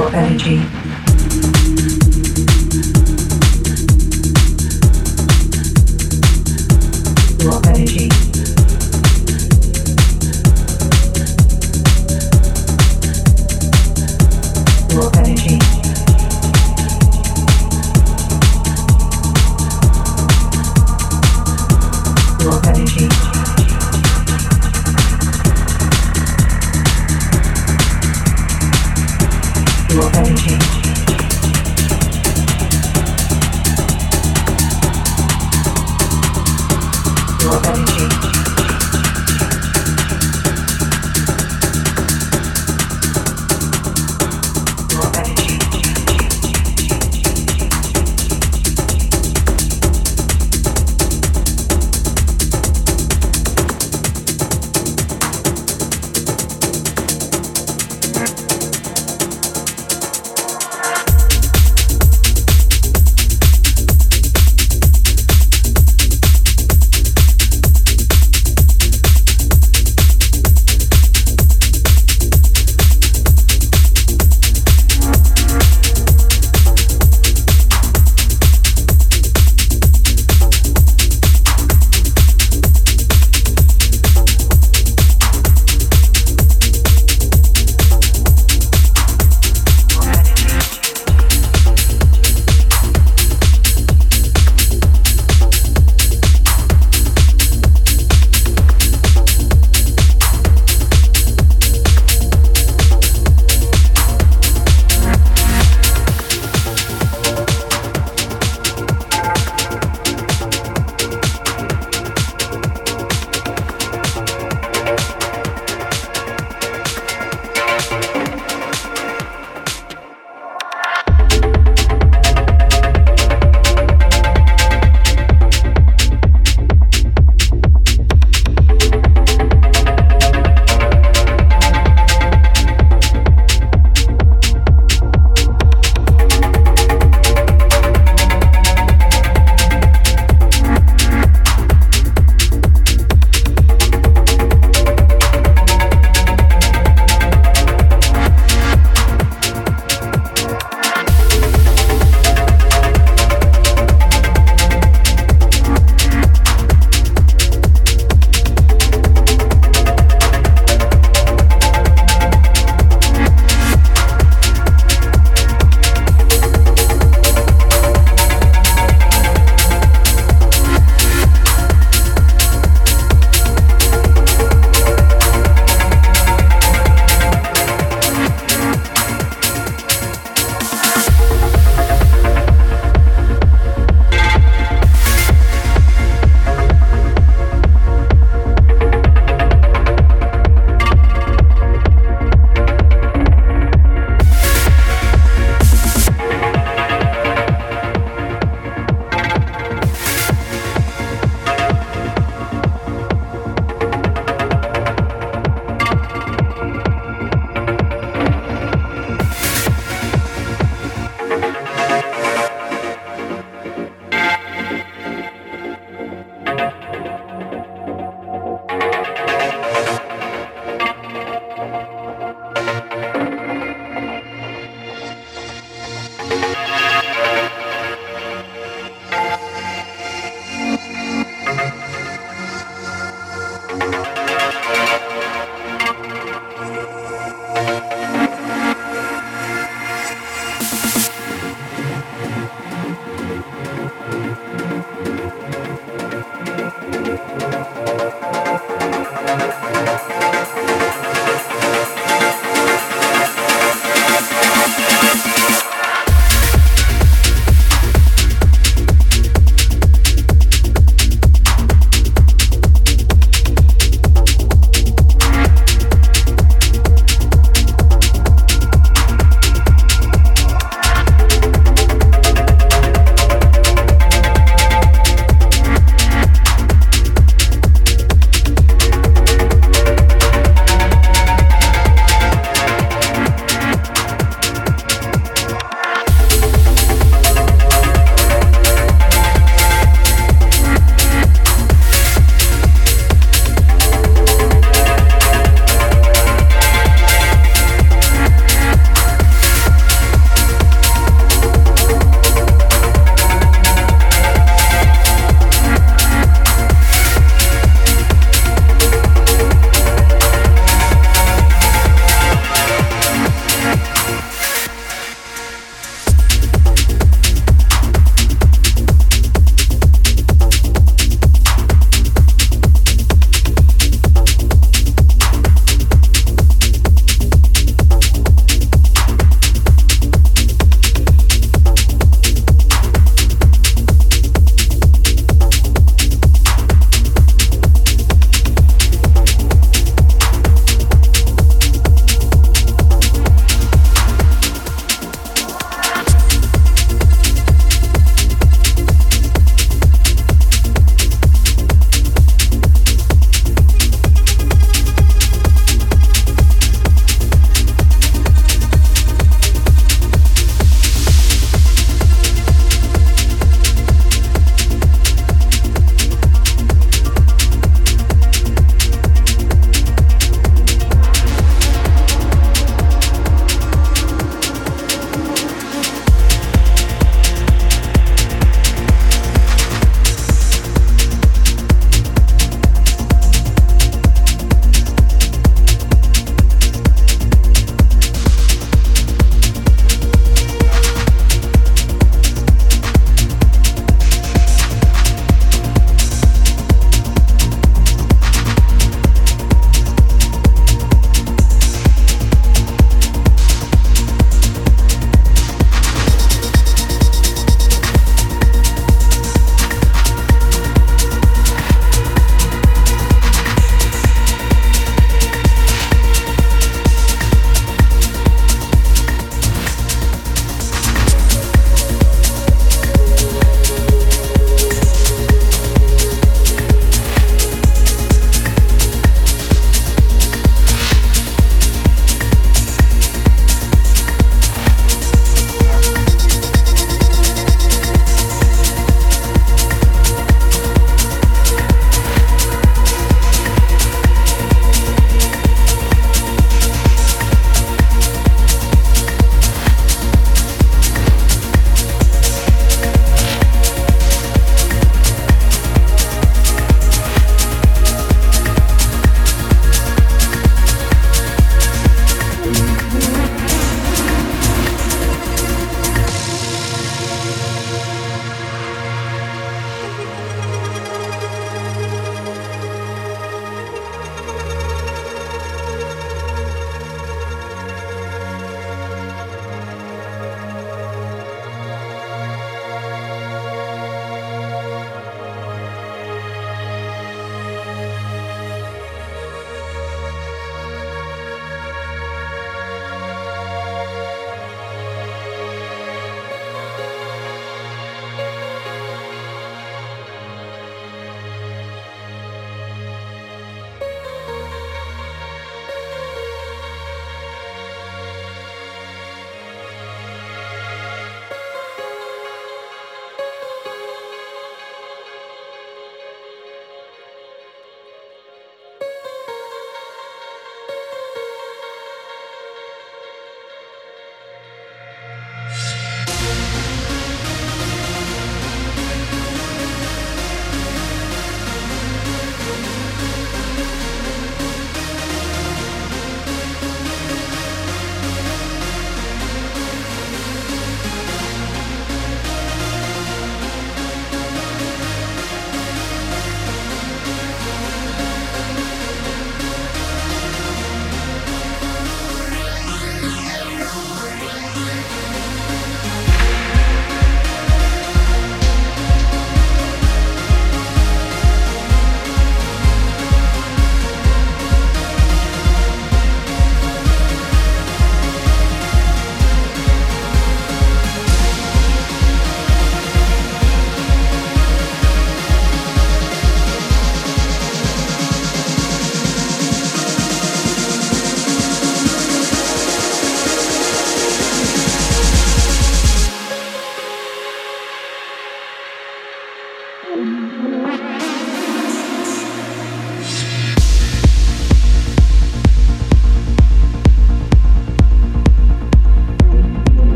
sexual energy. Your energy.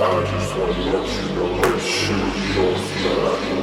I just wanna let you know that you're not.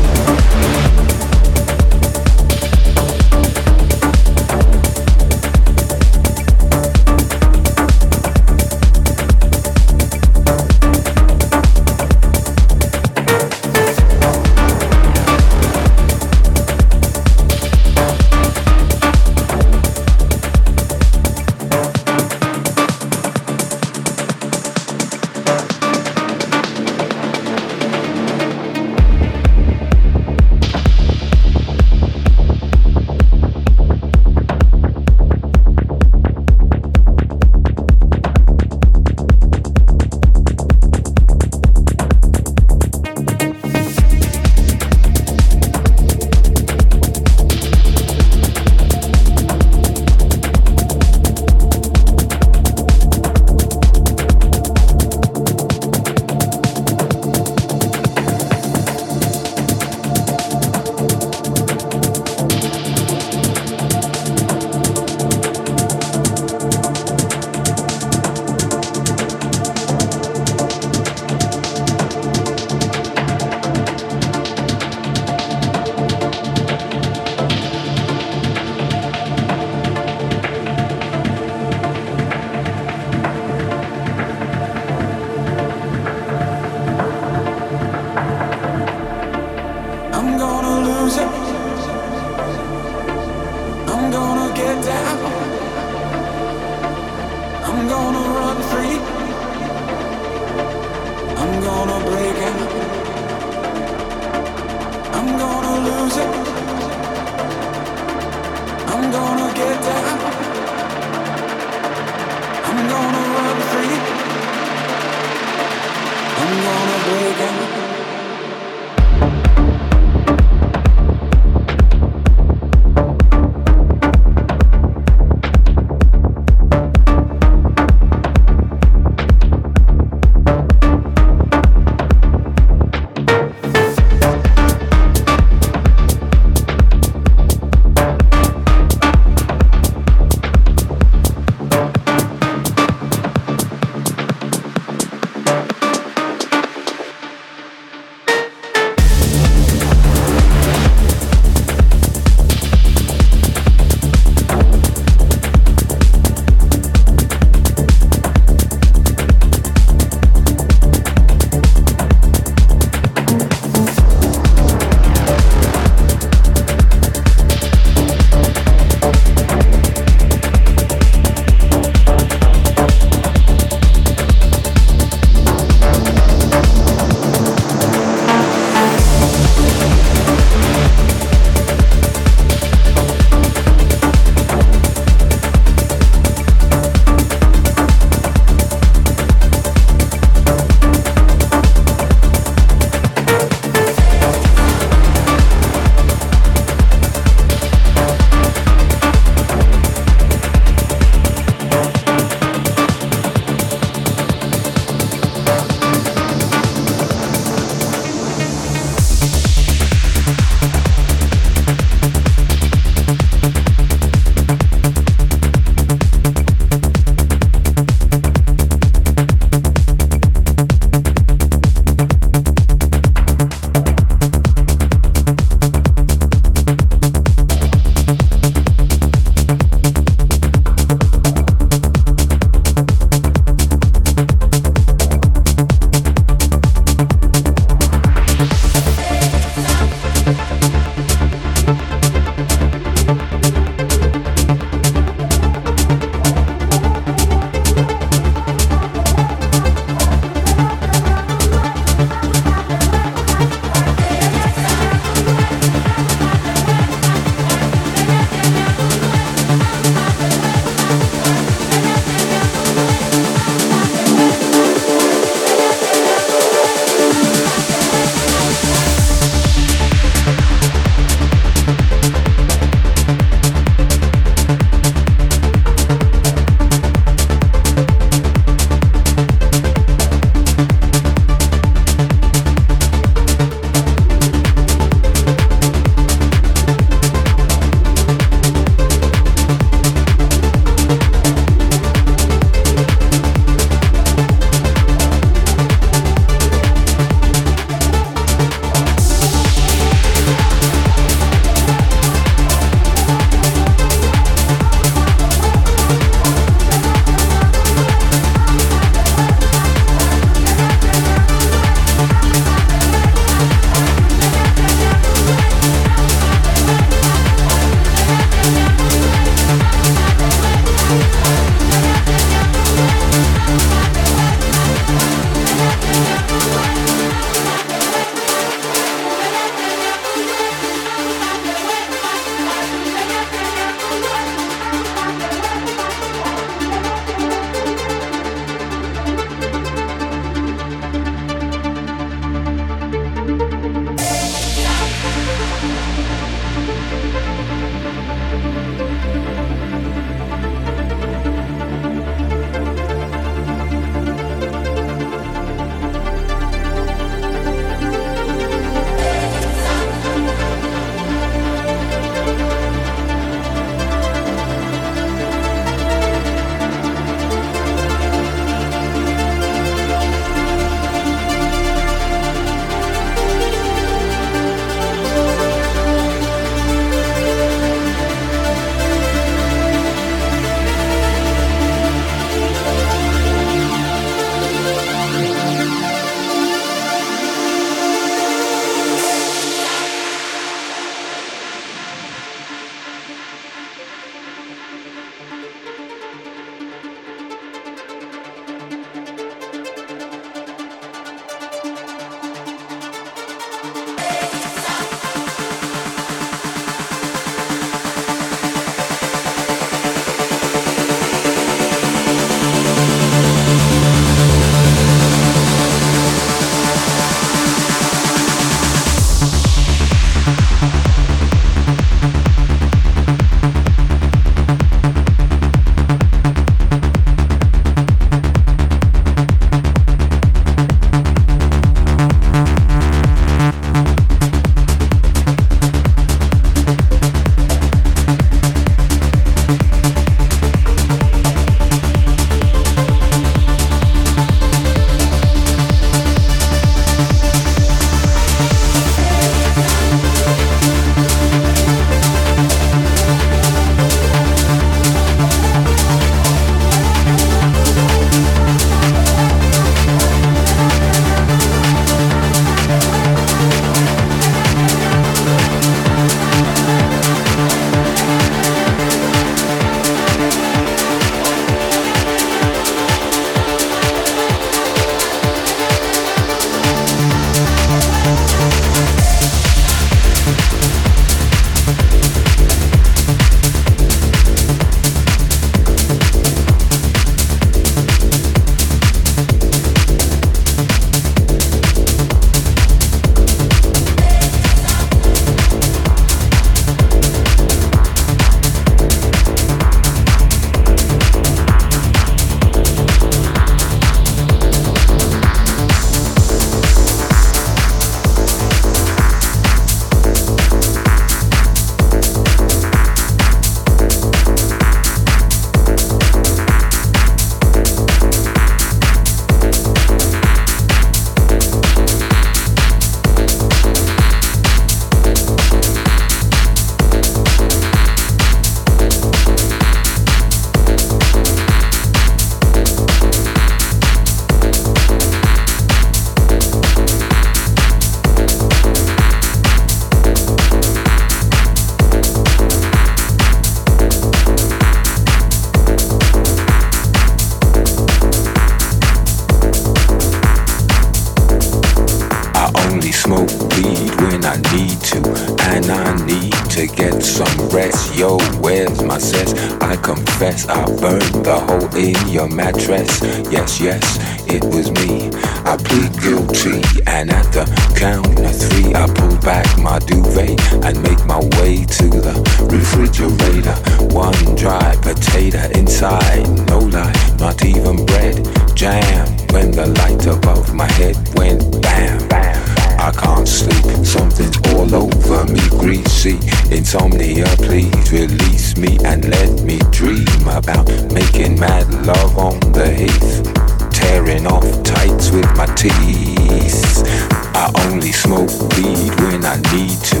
To,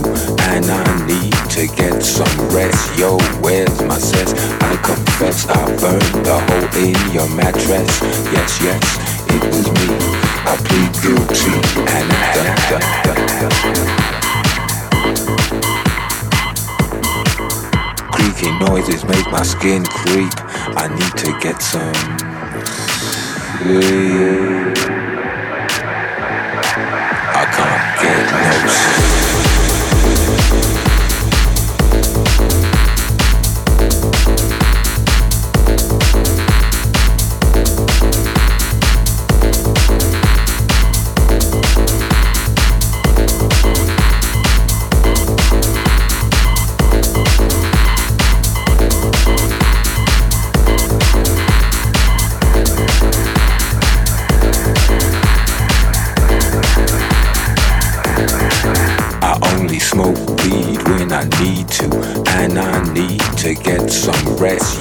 and I need to get some rest. Yo, where's my sense? I confess I burned the hole in your mattress. Yes, yes, it was me. I plead guilty, and da, da, da, da. Creaky noises make my skin creep. I need to get some sleep. I can't get no sleep.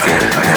I